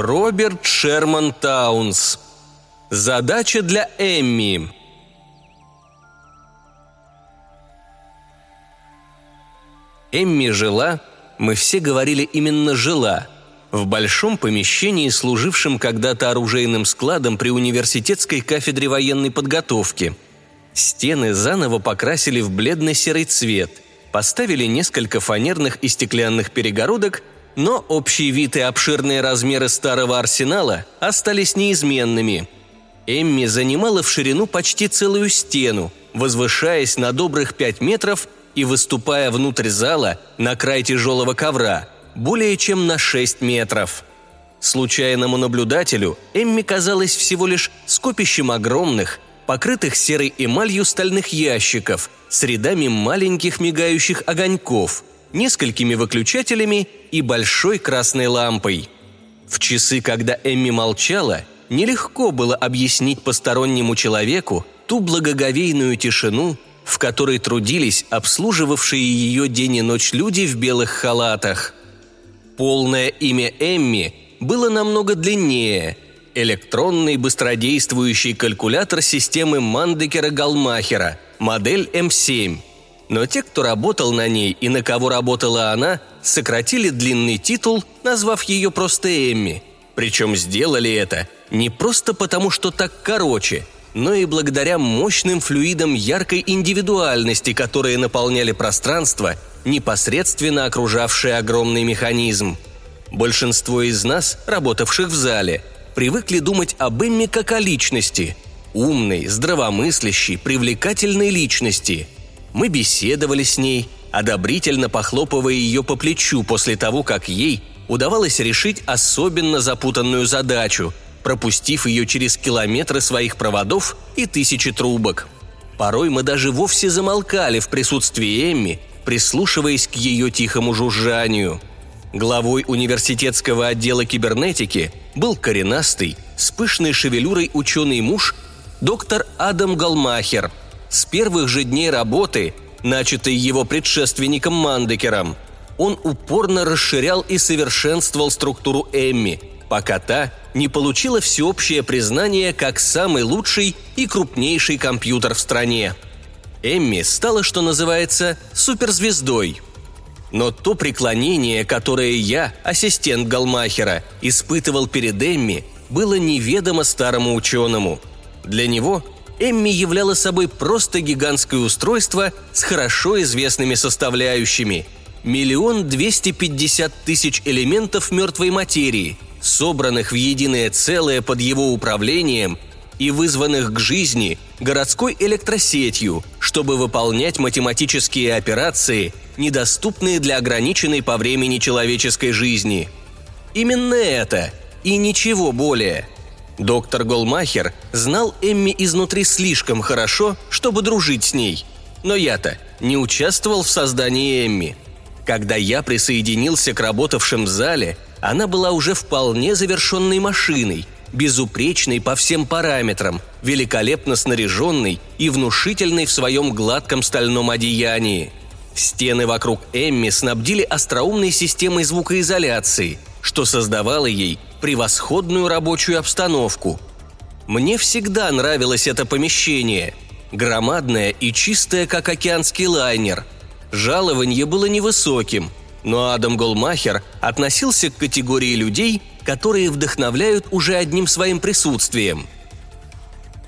Роберт Шерман Таунс. Задача для Эмми. Эмми жила, мы все говорили именно «жила», в большом помещении, служившем когда-то оружейным складом при университетской кафедре военной подготовки. Стены заново покрасили в бледно-серый цвет, поставили несколько фанерных и стеклянных перегородок, но общий вид и обширные размеры старого арсенала остались неизменными. Эмми занимала в ширину почти целую стену, возвышаясь на добрых пять метров и выступая внутрь зала на край тяжелого ковра, более чем на 6 метров. Случайному наблюдателю Эмми казалась всего лишь скопищем огромных, покрытых серой эмалью стальных ящиков с рядами маленьких мигающих огоньков, несколькими выключателями и большой красной лампой. В часы, когда Эмми молчала, нелегко было объяснить постороннему человеку ту благоговейную тишину, в которой трудились обслуживавшие ее день и ночь люди в белых халатах. Полное имя Эмми было намного длиннее – электронный быстродействующий калькулятор системы Мандекера-Галмахера, модель М7. Но те, кто работал на ней и на кого работала она, сократили длинный титул, назвав ее просто Эмми. Причем сделали это не просто потому, что так короче – но и благодаря мощным флюидам яркой индивидуальности, которые наполняли пространство, непосредственно окружавшее огромный механизм. Большинство из нас, работавших в зале, привыкли думать об Эмме как о личности – умной, здравомыслящей, привлекательной личности. Мы беседовали с ней, одобрительно похлопывая ее по плечу после того, как ей удавалось решить особенно запутанную задачу – пропустив ее через километры своих проводов и тысячи трубок. Порой мы даже вовсе замолкали в присутствии Эмми, прислушиваясь к ее тихому жужжанию. Главой университетского отдела кибернетики был коренастый, с пышной шевелюрой ученый муж доктор Адам Галмахер. С первых же дней работы, начатой его предшественником Мандекером, он упорно расширял и совершенствовал структуру Эмми – пока та не получила всеобщее признание как самый лучший и крупнейший компьютер в стране. Эмми стала, что называется, суперзвездой. Но то преклонение, которое я, ассистент Галмахера, испытывал перед Эмми, было неведомо старому ученому. Для него Эмми являла собой просто гигантское устройство с хорошо известными составляющими – миллион двести пятьдесят тысяч элементов мертвой материи, собранных в единое целое под его управлением и вызванных к жизни городской электросетью, чтобы выполнять математические операции, недоступные для ограниченной по времени человеческой жизни. Именно это и ничего более. Доктор Голмахер знал Эмми изнутри слишком хорошо, чтобы дружить с ней. Но я-то не участвовал в создании Эмми. Когда я присоединился к работавшим в зале – она была уже вполне завершенной машиной, безупречной по всем параметрам, великолепно снаряженной и внушительной в своем гладком стальном одеянии. Стены вокруг Эмми снабдили остроумной системой звукоизоляции, что создавало ей превосходную рабочую обстановку. Мне всегда нравилось это помещение. Громадное и чистое, как океанский лайнер. Жалование было невысоким – но Адам Голмахер относился к категории людей, которые вдохновляют уже одним своим присутствием.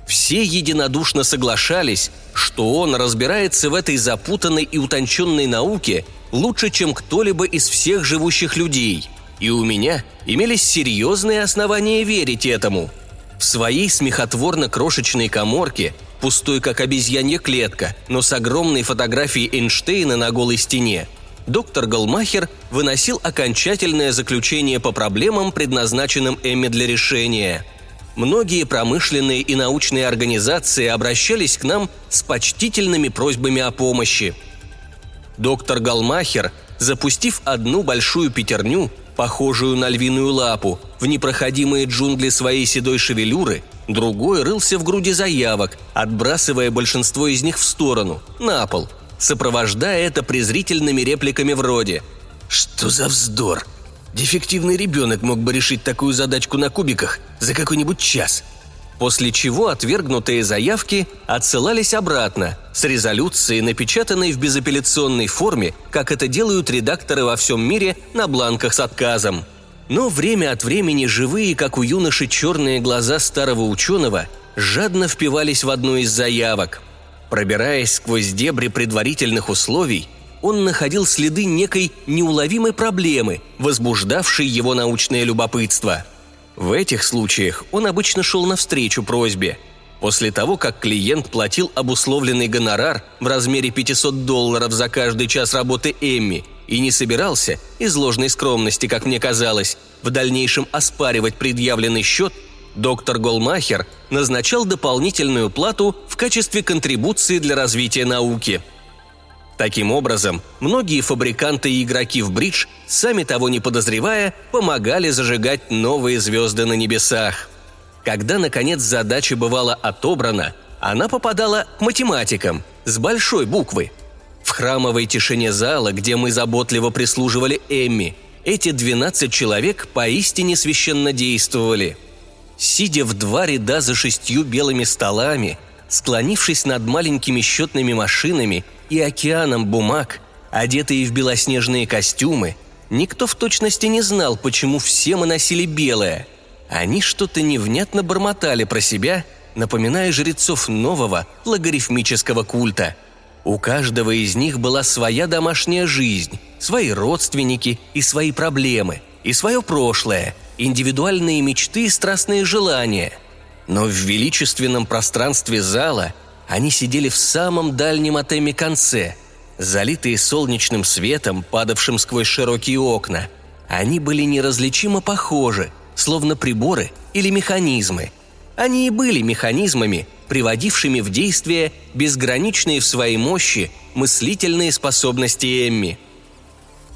Все единодушно соглашались, что он разбирается в этой запутанной и утонченной науке лучше, чем кто-либо из всех живущих людей. И у меня имелись серьезные основания верить этому. В своей смехотворно-крошечной коморке, пустой как обезьянья клетка, но с огромной фотографией Эйнштейна на голой стене – доктор Голмахер выносил окончательное заключение по проблемам, предназначенным Эмми для решения. Многие промышленные и научные организации обращались к нам с почтительными просьбами о помощи. Доктор Голмахер, запустив одну большую пятерню, похожую на львиную лапу, в непроходимые джунгли своей седой шевелюры, другой рылся в груди заявок, отбрасывая большинство из них в сторону, на пол – сопровождая это презрительными репликами вроде «Что за вздор? Дефективный ребенок мог бы решить такую задачку на кубиках за какой-нибудь час. После чего отвергнутые заявки отсылались обратно с резолюцией, напечатанной в безапелляционной форме, как это делают редакторы во всем мире на бланках с отказом. Но время от времени живые, как у юноши, черные глаза старого ученого жадно впивались в одну из заявок. Пробираясь сквозь дебри предварительных условий, он находил следы некой неуловимой проблемы, возбуждавшей его научное любопытство. В этих случаях он обычно шел навстречу просьбе. После того, как клиент платил обусловленный гонорар в размере 500 долларов за каждый час работы Эмми и не собирался, из ложной скромности, как мне казалось, в дальнейшем оспаривать предъявленный счет, доктор Голмахер назначал дополнительную плату в качестве контрибуции для развития науки – Таким образом, многие фабриканты и игроки в бридж, сами того не подозревая, помогали зажигать новые звезды на небесах. Когда, наконец, задача бывала отобрана, она попадала к математикам с большой буквы. В храмовой тишине зала, где мы заботливо прислуживали Эмми, эти 12 человек поистине священно действовали. Сидя в два ряда за шестью белыми столами – склонившись над маленькими счетными машинами и океаном бумаг, одетые в белоснежные костюмы, никто в точности не знал, почему все мы носили белое. Они что-то невнятно бормотали про себя, напоминая жрецов нового логарифмического культа. У каждого из них была своя домашняя жизнь, свои родственники и свои проблемы, и свое прошлое, индивидуальные мечты и страстные желания – но в величественном пространстве зала они сидели в самом дальнем от Эми конце, залитые солнечным светом, падавшим сквозь широкие окна. Они были неразличимо похожи, словно приборы или механизмы. Они и были механизмами, приводившими в действие безграничные в своей мощи мыслительные способности Эмми.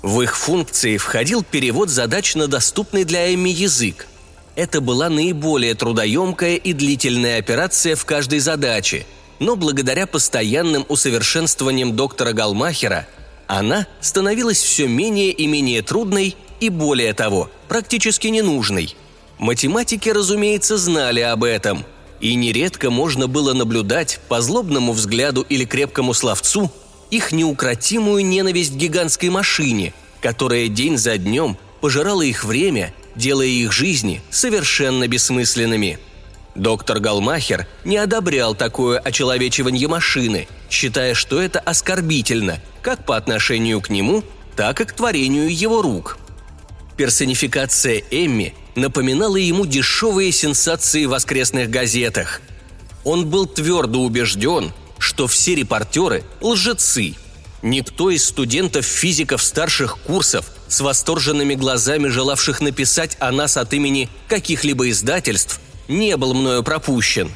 В их функции входил перевод задач на доступный для Эмми язык – это была наиболее трудоемкая и длительная операция в каждой задаче, но благодаря постоянным усовершенствованиям доктора Галмахера она становилась все менее и менее трудной и, более того, практически ненужной. Математики, разумеется, знали об этом, и нередко можно было наблюдать по злобному взгляду или крепкому словцу их неукротимую ненависть к гигантской машине, которая день за днем пожирала их время делая их жизни совершенно бессмысленными. Доктор Галмахер не одобрял такое очеловечивание машины, считая, что это оскорбительно как по отношению к нему, так и к творению его рук. Персонификация Эмми напоминала ему дешевые сенсации в воскресных газетах. Он был твердо убежден, что все репортеры – лжецы. Никто из студентов-физиков старших курсов с восторженными глазами желавших написать о нас от имени каких-либо издательств, не был мною пропущен.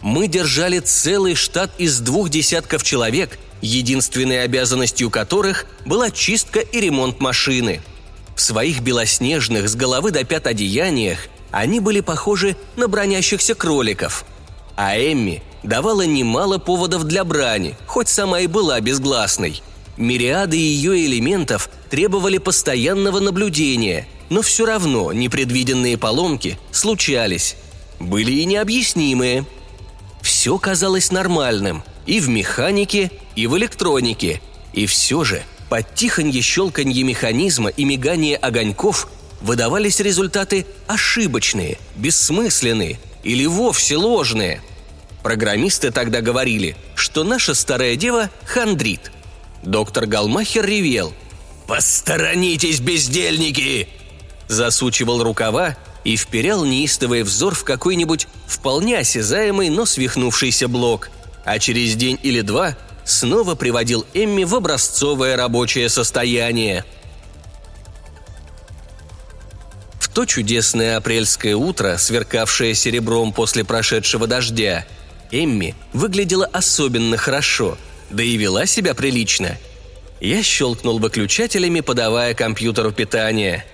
Мы держали целый штат из двух десятков человек, единственной обязанностью которых была чистка и ремонт машины. В своих белоснежных с головы до пят одеяниях они были похожи на бронящихся кроликов. А Эмми давала немало поводов для брани, хоть сама и была безгласной – Мириады ее элементов требовали постоянного наблюдения, но все равно непредвиденные поломки случались. Были и необъяснимые. Все казалось нормальным и в механике, и в электронике. И все же под тихонье щелканье механизма и мигание огоньков выдавались результаты ошибочные, бессмысленные или вовсе ложные. Программисты тогда говорили, что наша старая дева хандрит – Доктор Галмахер ревел. «Посторонитесь, бездельники!» Засучивал рукава и вперял неистовый взор в какой-нибудь вполне осязаемый, но свихнувшийся блок. А через день или два снова приводил Эмми в образцовое рабочее состояние. В то чудесное апрельское утро, сверкавшее серебром после прошедшего дождя, Эмми выглядела особенно хорошо – да и вела себя прилично. Я щелкнул выключателями, подавая компьютеру питание.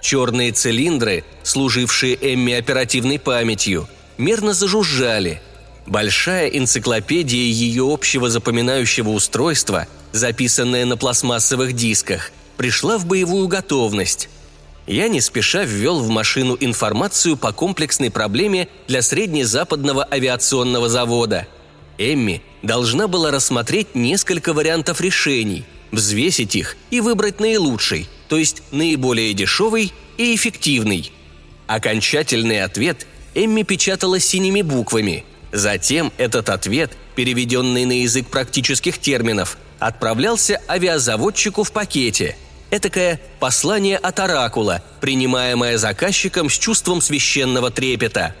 Черные цилиндры, служившие Эмми оперативной памятью, мерно зажужжали. Большая энциклопедия ее общего запоминающего устройства, записанная на пластмассовых дисках, пришла в боевую готовность. я не спеша ввел в машину информацию по комплексной проблеме для среднезападного авиационного завода. Эмми должна была рассмотреть несколько вариантов решений, взвесить их и выбрать наилучший, то есть наиболее дешевый и эффективный. Окончательный ответ Эмми печатала синими буквами. Затем этот ответ, переведенный на язык практических терминов, отправлялся авиазаводчику в пакете – Этакое послание от оракула, принимаемое заказчиком с чувством священного трепета.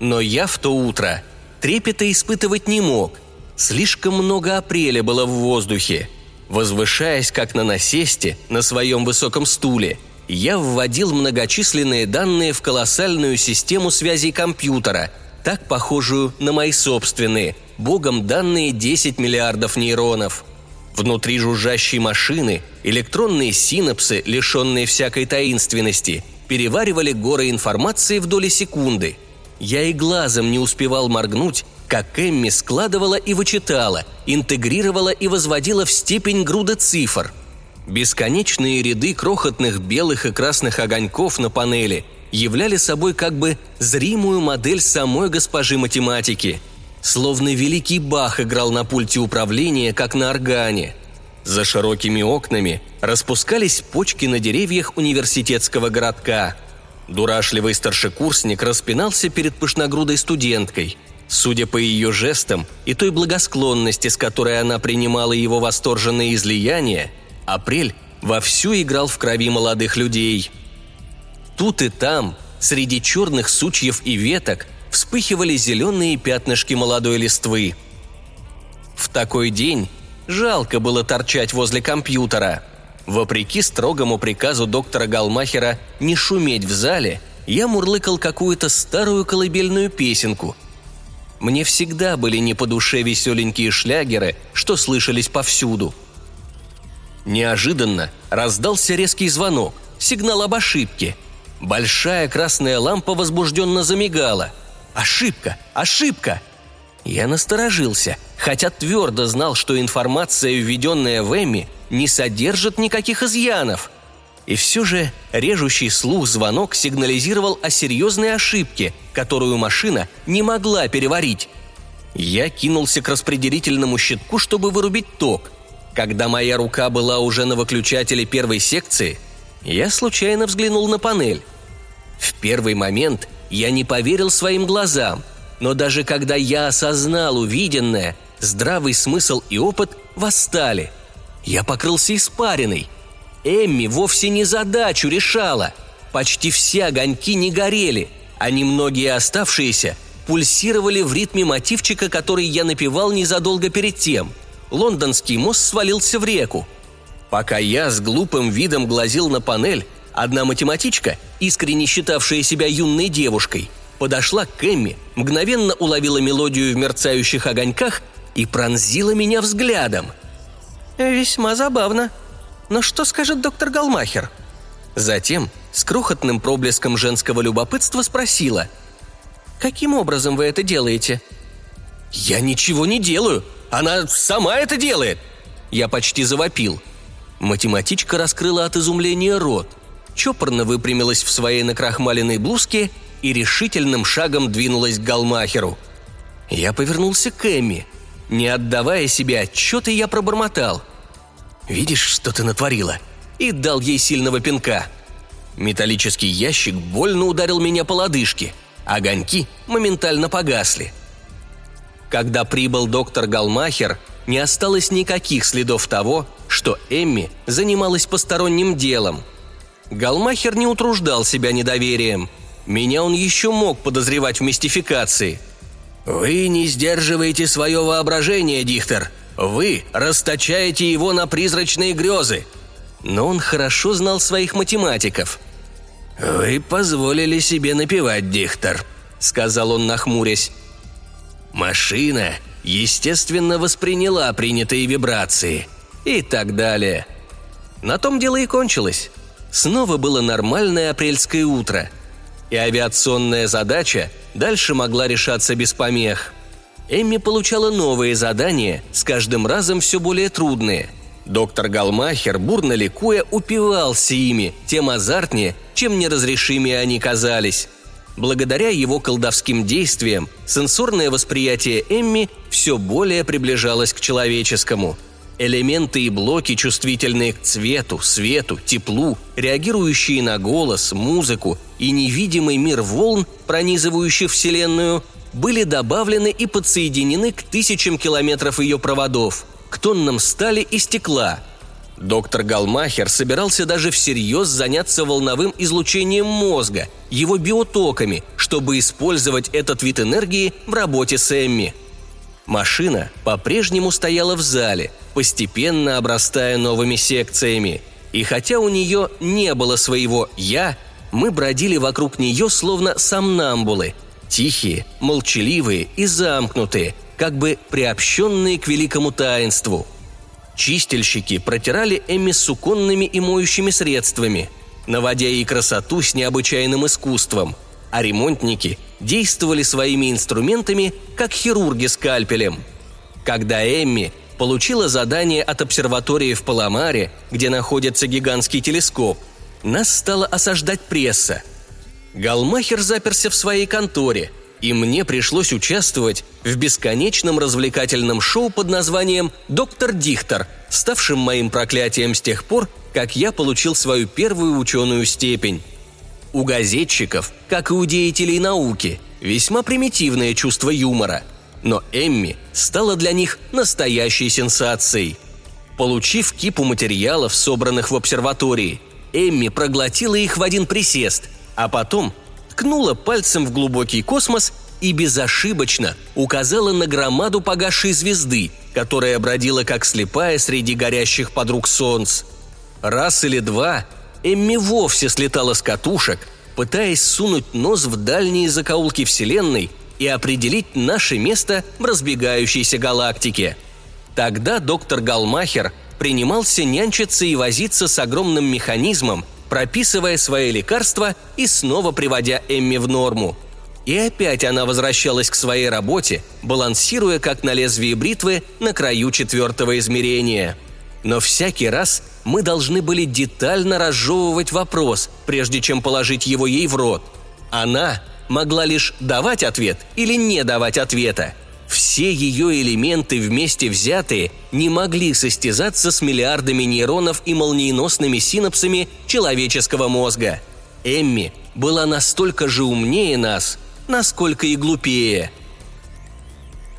Но я в то утро трепета испытывать не мог. Слишком много апреля было в воздухе. Возвышаясь как на насесте на своем высоком стуле, я вводил многочисленные данные в колоссальную систему связей компьютера, так похожую на мои собственные, богом данные 10 миллиардов нейронов – Внутри жужжащей машины электронные синапсы, лишенные всякой таинственности, переваривали горы информации в доли секунды. Я и глазом не успевал моргнуть, как Эмми складывала и вычитала, интегрировала и возводила в степень груда цифр. Бесконечные ряды крохотных белых и красных огоньков на панели являли собой как бы зримую модель самой госпожи математики – Словно великий Бах играл на пульте управления, как на органе. За широкими окнами распускались почки на деревьях университетского городка. Дурашливый старшекурсник распинался перед пышногрудой студенткой. Судя по ее жестам и той благосклонности, с которой она принимала его восторженные излияния, Апрель вовсю играл в крови молодых людей. Тут и там, среди черных сучьев и веток, вспыхивали зеленые пятнышки молодой листвы. В такой день жалко было торчать возле компьютера. Вопреки строгому приказу доктора Галмахера не шуметь в зале, я мурлыкал какую-то старую колыбельную песенку. Мне всегда были не по душе веселенькие шлягеры, что слышались повсюду. Неожиданно раздался резкий звонок, сигнал об ошибке. Большая красная лампа возбужденно замигала – Ошибка! Ошибка! Я насторожился, хотя твердо знал, что информация, введенная в Эмми, не содержит никаких изъянов. И все же режущий слух звонок сигнализировал о серьезной ошибке, которую машина не могла переварить. Я кинулся к распределительному щитку, чтобы вырубить ток. Когда моя рука была уже на выключателе первой секции, я случайно взглянул на панель. В первый момент я не поверил своим глазам, но даже когда я осознал увиденное, здравый смысл и опыт восстали. Я покрылся испариной. Эмми вовсе не задачу решала. Почти все огоньки не горели, а немногие оставшиеся пульсировали в ритме мотивчика, который я напевал незадолго перед тем. Лондонский мост свалился в реку. Пока я с глупым видом глазил на панель, Одна математичка, искренне считавшая себя юной девушкой, подошла к Эмми, мгновенно уловила мелодию в мерцающих огоньках и пронзила меня взглядом. «Весьма забавно. Но что скажет доктор Галмахер?» Затем, с крохотным проблеском женского любопытства, спросила. «Каким образом вы это делаете?» «Я ничего не делаю. Она сама это делает!» Я почти завопил. Математичка раскрыла от изумления рот – чопорно выпрямилась в своей накрахмаленной блузке и решительным шагом двинулась к Галмахеру. Я повернулся к Эмми. Не отдавая себе отчета, я пробормотал. «Видишь, что ты натворила?» и дал ей сильного пинка. Металлический ящик больно ударил меня по лодыжке. Огоньки моментально погасли. Когда прибыл доктор Галмахер, не осталось никаких следов того, что Эмми занималась посторонним делом – Галмахер не утруждал себя недоверием. Меня он еще мог подозревать в мистификации. «Вы не сдерживаете свое воображение, Дихтер. Вы расточаете его на призрачные грезы». Но он хорошо знал своих математиков. «Вы позволили себе напевать, Дихтер», — сказал он, нахмурясь. «Машина, естественно, восприняла принятые вибрации» и так далее. На том дело и кончилось. Снова было нормальное апрельское утро, и авиационная задача дальше могла решаться без помех. Эмми получала новые задания, с каждым разом все более трудные. Доктор Галмахер, бурно ликуя, упивался ими, тем азартнее, чем неразрешимее они казались. Благодаря его колдовским действиям сенсорное восприятие Эмми все более приближалось к человеческому. Элементы и блоки, чувствительные к цвету, свету, теплу, реагирующие на голос, музыку и невидимый мир волн, пронизывающих Вселенную, были добавлены и подсоединены к тысячам километров ее проводов, к тоннам стали и стекла – Доктор Галмахер собирался даже всерьез заняться волновым излучением мозга, его биотоками, чтобы использовать этот вид энергии в работе с Эмми. Машина по-прежнему стояла в зале, постепенно обрастая новыми секциями. И хотя у нее не было своего «я», мы бродили вокруг нее словно сомнамбулы, тихие, молчаливые и замкнутые, как бы приобщенные к великому таинству – Чистильщики протирали Эмми суконными и моющими средствами, наводя ей красоту с необычайным искусством, а ремонтники действовали своими инструментами, как хирурги скальпелем. Когда Эмми получила задание от обсерватории в Паламаре, где находится гигантский телескоп, нас стала осаждать пресса. Галмахер заперся в своей конторе – и мне пришлось участвовать в бесконечном развлекательном шоу под названием «Доктор Дихтер», ставшим моим проклятием с тех пор, как я получил свою первую ученую степень. У газетчиков, как и у деятелей науки, весьма примитивное чувство юмора. Но Эмми стала для них настоящей сенсацией. Получив кипу материалов, собранных в обсерватории, Эмми проглотила их в один присест, а потом ткнула пальцем в глубокий космос и безошибочно указала на громаду погасшей звезды, которая бродила как слепая среди горящих подруг солнц. Раз или два Эмми вовсе слетала с катушек, пытаясь сунуть нос в дальние закоулки Вселенной и определить наше место в разбегающейся галактике. Тогда доктор Галмахер принимался нянчиться и возиться с огромным механизмом – прописывая свои лекарства и снова приводя Эмми в норму. И опять она возвращалась к своей работе, балансируя как на лезвии бритвы на краю четвертого измерения. Но всякий раз мы должны были детально разжевывать вопрос, прежде чем положить его ей в рот. Она могла лишь давать ответ или не давать ответа – все ее элементы вместе взятые не могли состязаться с миллиардами нейронов и молниеносными синапсами человеческого мозга. Эмми была настолько же умнее нас, насколько и глупее.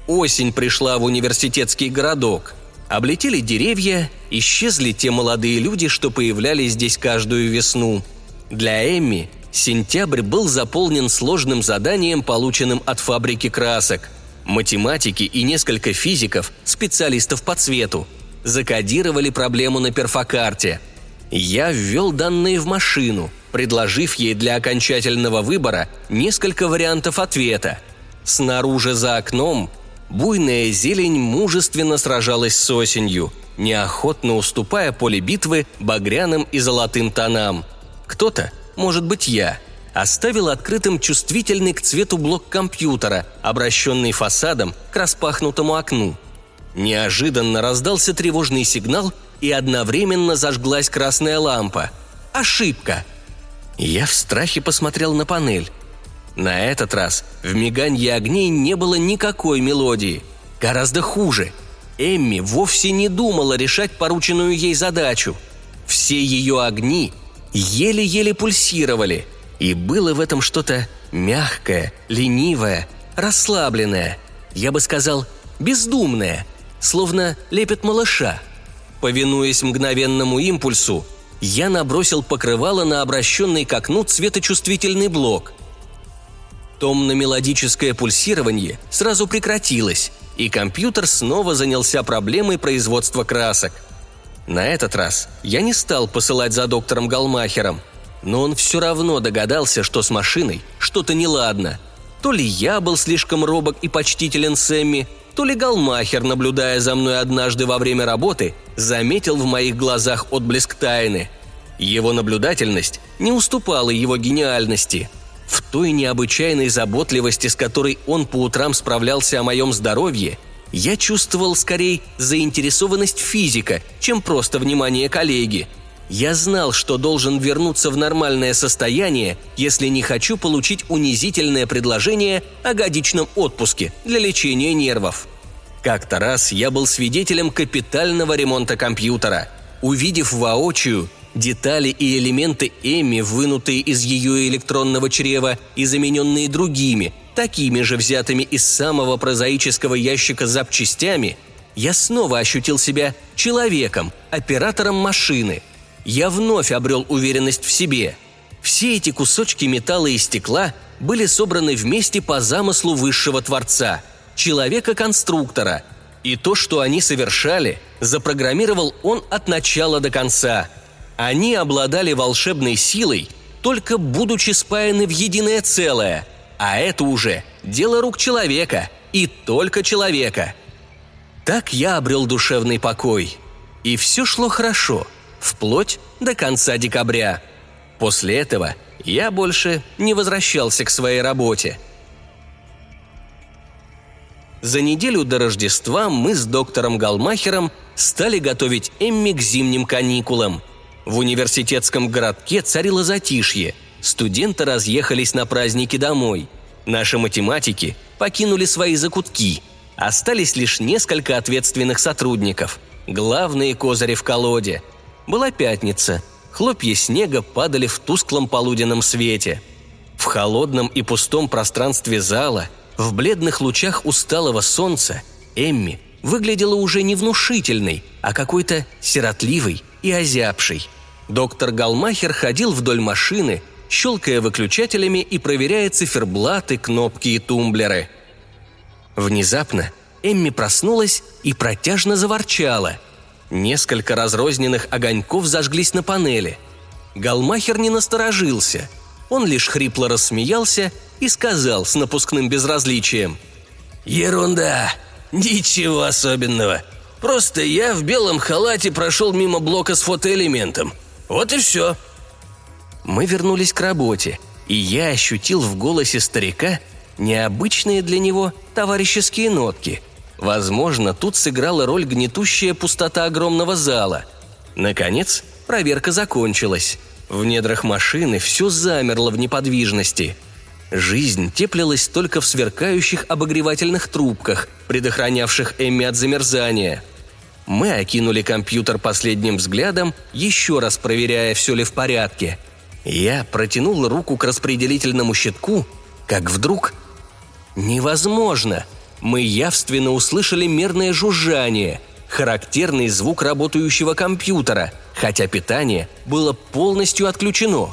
Осень пришла в университетский городок. Облетели деревья, исчезли те молодые люди, что появлялись здесь каждую весну. Для Эмми сентябрь был заполнен сложным заданием, полученным от фабрики красок – Математики и несколько физиков, специалистов по цвету, закодировали проблему на перфокарте. Я ввел данные в машину, предложив ей для окончательного выбора несколько вариантов ответа. Снаружи за окном буйная зелень мужественно сражалась с осенью, неохотно уступая поле битвы багряным и золотым тонам. Кто-то, может быть я, оставил открытым чувствительный к цвету блок компьютера, обращенный фасадом к распахнутому окну. Неожиданно раздался тревожный сигнал, и одновременно зажглась красная лампа. Ошибка! Я в страхе посмотрел на панель. На этот раз в миганье огней не было никакой мелодии. Гораздо хуже. Эмми вовсе не думала решать порученную ей задачу. Все ее огни еле-еле пульсировали – и было в этом что-то мягкое, ленивое, расслабленное, я бы сказал, бездумное, словно лепет малыша. Повинуясь мгновенному импульсу, я набросил покрывало на обращенный к окну цветочувствительный блок. Томно-мелодическое пульсирование сразу прекратилось, и компьютер снова занялся проблемой производства красок. На этот раз я не стал посылать за доктором Галмахером – но он все равно догадался, что с машиной что-то неладно. То ли я был слишком робок и почтителен Сэмми, то ли Галмахер, наблюдая за мной однажды во время работы, заметил в моих глазах отблеск тайны. Его наблюдательность не уступала его гениальности. В той необычайной заботливости, с которой он по утрам справлялся о моем здоровье, Я чувствовал скорее заинтересованность физика, чем просто внимание коллеги. Я знал, что должен вернуться в нормальное состояние, если не хочу получить унизительное предложение о годичном отпуске для лечения нервов. Как-то раз я был свидетелем капитального ремонта компьютера. Увидев воочию детали и элементы Эми, вынутые из ее электронного чрева и замененные другими, такими же взятыми из самого прозаического ящика запчастями, я снова ощутил себя человеком, оператором машины. Я вновь обрел уверенность в себе. Все эти кусочки металла и стекла были собраны вместе по замыслу высшего Творца, человека-конструктора. И то, что они совершали, запрограммировал он от начала до конца. Они обладали волшебной силой, только будучи спаяны в единое целое – а это уже дело рук человека, и только человека. Так я обрел душевный покой. И все шло хорошо, вплоть до конца декабря. После этого я больше не возвращался к своей работе. За неделю до Рождества мы с доктором Галмахером стали готовить Эмми к зимним каникулам. В университетском городке царило затишье – Студенты разъехались на праздники домой. Наши математики покинули свои закутки. Остались лишь несколько ответственных сотрудников. Главные козыри в колоде. Была пятница. Хлопья снега падали в тусклом полуденном свете. В холодном и пустом пространстве зала, в бледных лучах усталого солнца, Эмми выглядела уже не внушительной, а какой-то сиротливой и озябшей. Доктор Галмахер ходил вдоль машины, щелкая выключателями и проверяя циферблаты, кнопки и тумблеры. Внезапно Эмми проснулась и протяжно заворчала. Несколько разрозненных огоньков зажглись на панели. Галмахер не насторожился. Он лишь хрипло рассмеялся и сказал с напускным безразличием. «Ерунда! Ничего особенного. Просто я в белом халате прошел мимо блока с фотоэлементом. Вот и все. Мы вернулись к работе, и я ощутил в голосе старика необычные для него товарищеские нотки. Возможно, тут сыграла роль гнетущая пустота огромного зала. Наконец, проверка закончилась. В недрах машины все замерло в неподвижности. Жизнь теплилась только в сверкающих обогревательных трубках, предохранявших Эмми от замерзания. Мы окинули компьютер последним взглядом, еще раз проверяя, все ли в порядке – я протянул руку к распределительному щитку, как вдруг... Невозможно! Мы явственно услышали мерное жужжание, характерный звук работающего компьютера, хотя питание было полностью отключено.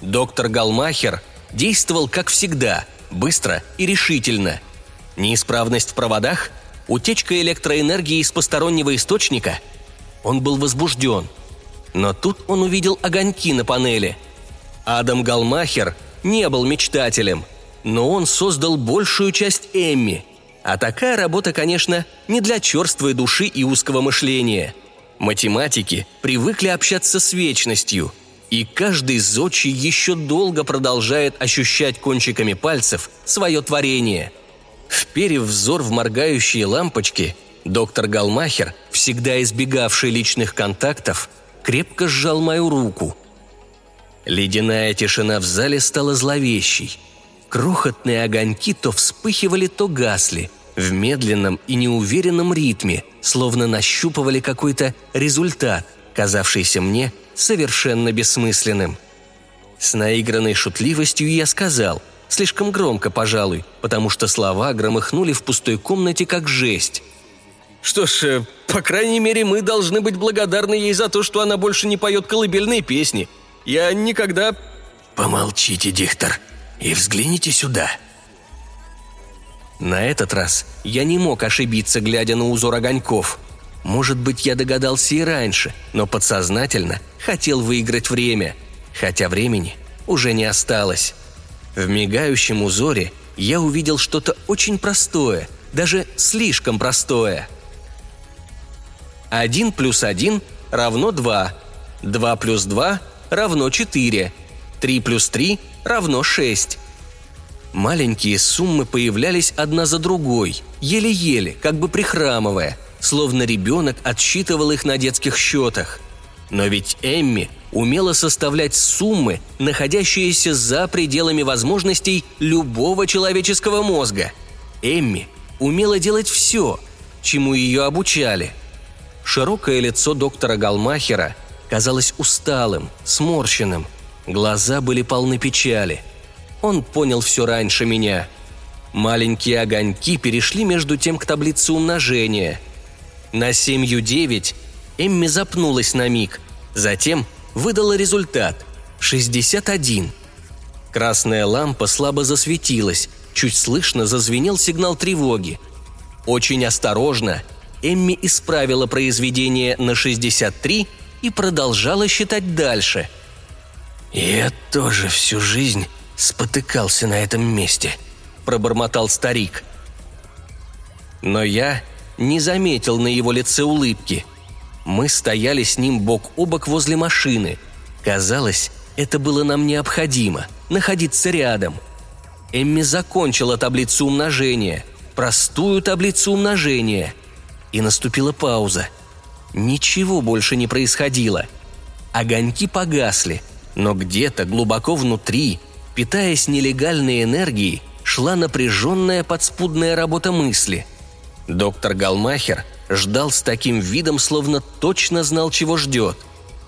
Доктор Галмахер действовал как всегда, быстро и решительно. Неисправность в проводах? Утечка электроэнергии из постороннего источника? Он был возбужден. Но тут он увидел огоньки на панели – Адам Галмахер не был мечтателем, но он создал большую часть Эмми. А такая работа, конечно, не для черствой души и узкого мышления. Математики привыкли общаться с вечностью, и каждый зодчий еще долго продолжает ощущать кончиками пальцев свое творение. Вперев взор в моргающие лампочки, доктор Галмахер, всегда избегавший личных контактов, крепко сжал мою руку – Ледяная тишина в зале стала зловещей. Крохотные огоньки то вспыхивали, то гасли, в медленном и неуверенном ритме, словно нащупывали какой-то результат, казавшийся мне совершенно бессмысленным. С наигранной шутливостью я сказал, слишком громко, пожалуй, потому что слова громыхнули в пустой комнате как жесть. «Что ж, э, по крайней мере, мы должны быть благодарны ей за то, что она больше не поет колыбельные песни», я никогда...» «Помолчите, диктор, и взгляните сюда». На этот раз я не мог ошибиться, глядя на узор огоньков. Может быть, я догадался и раньше, но подсознательно хотел выиграть время, хотя времени уже не осталось. В мигающем узоре я увидел что-то очень простое, даже слишком простое. Один плюс один равно два, два плюс два равно 4. 3 плюс 3 равно 6. Маленькие суммы появлялись одна за другой, еле-еле, как бы прихрамывая, словно ребенок отсчитывал их на детских счетах. Но ведь Эмми умела составлять суммы, находящиеся за пределами возможностей любого человеческого мозга. Эмми умела делать все, чему ее обучали. Широкое лицо доктора Галмахера казалось усталым, сморщенным. Глаза были полны печали. Он понял все раньше меня. Маленькие огоньки перешли между тем к таблице умножения. На семью девять Эмми запнулась на миг, затем выдала результат – 61. Красная лампа слабо засветилась, чуть слышно зазвенел сигнал тревоги. Очень осторожно Эмми исправила произведение на 63 и продолжала считать дальше. «Я тоже всю жизнь спотыкался на этом месте», – пробормотал старик. Но я не заметил на его лице улыбки. Мы стояли с ним бок о бок возле машины. Казалось, это было нам необходимо – находиться рядом. Эмми закончила таблицу умножения, простую таблицу умножения. И наступила пауза. Ничего больше не происходило. Огоньки погасли, но где-то глубоко внутри, питаясь нелегальной энергией, шла напряженная подспудная работа мысли. Доктор Галмахер ждал с таким видом, словно точно знал, чего ждет.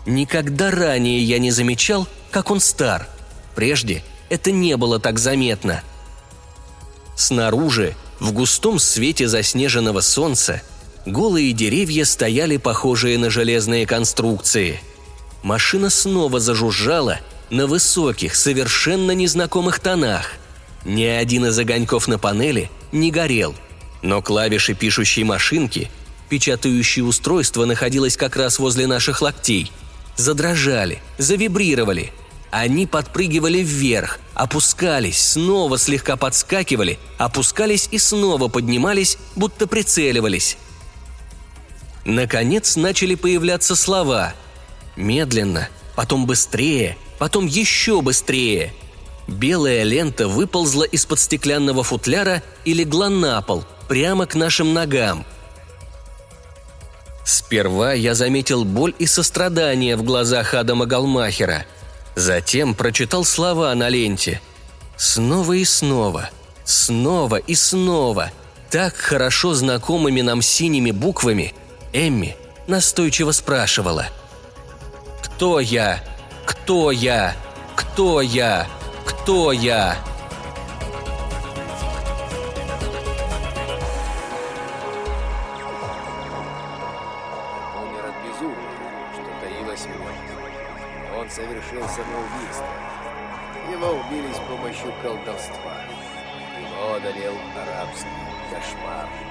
Никогда ранее я не замечал, как он стар. Прежде это не было так заметно. Снаружи, в густом свете заснеженного солнца, голые деревья стояли похожие на железные конструкции. Машина снова зажужжала на высоких, совершенно незнакомых тонах. Ни один из огоньков на панели не горел, но клавиши пишущей машинки, печатающее устройство находилось как раз возле наших локтей, задрожали, завибрировали – они подпрыгивали вверх, опускались, снова слегка подскакивали, опускались и снова поднимались, будто прицеливались. Наконец начали появляться слова. Медленно, потом быстрее, потом еще быстрее. Белая лента выползла из-под стеклянного футляра и легла на пол, прямо к нашим ногам. Сперва я заметил боль и сострадание в глазах Адама Галмахера – Затем прочитал слова на ленте. Снова и снова, снова и снова, так хорошо знакомыми нам синими буквами, Эмми настойчиво спрашивала. «Кто я? Кто я? Кто я? Кто я?» совершил самоубийство. Его убили с помощью колдовства. Его одолел арабский кошмар.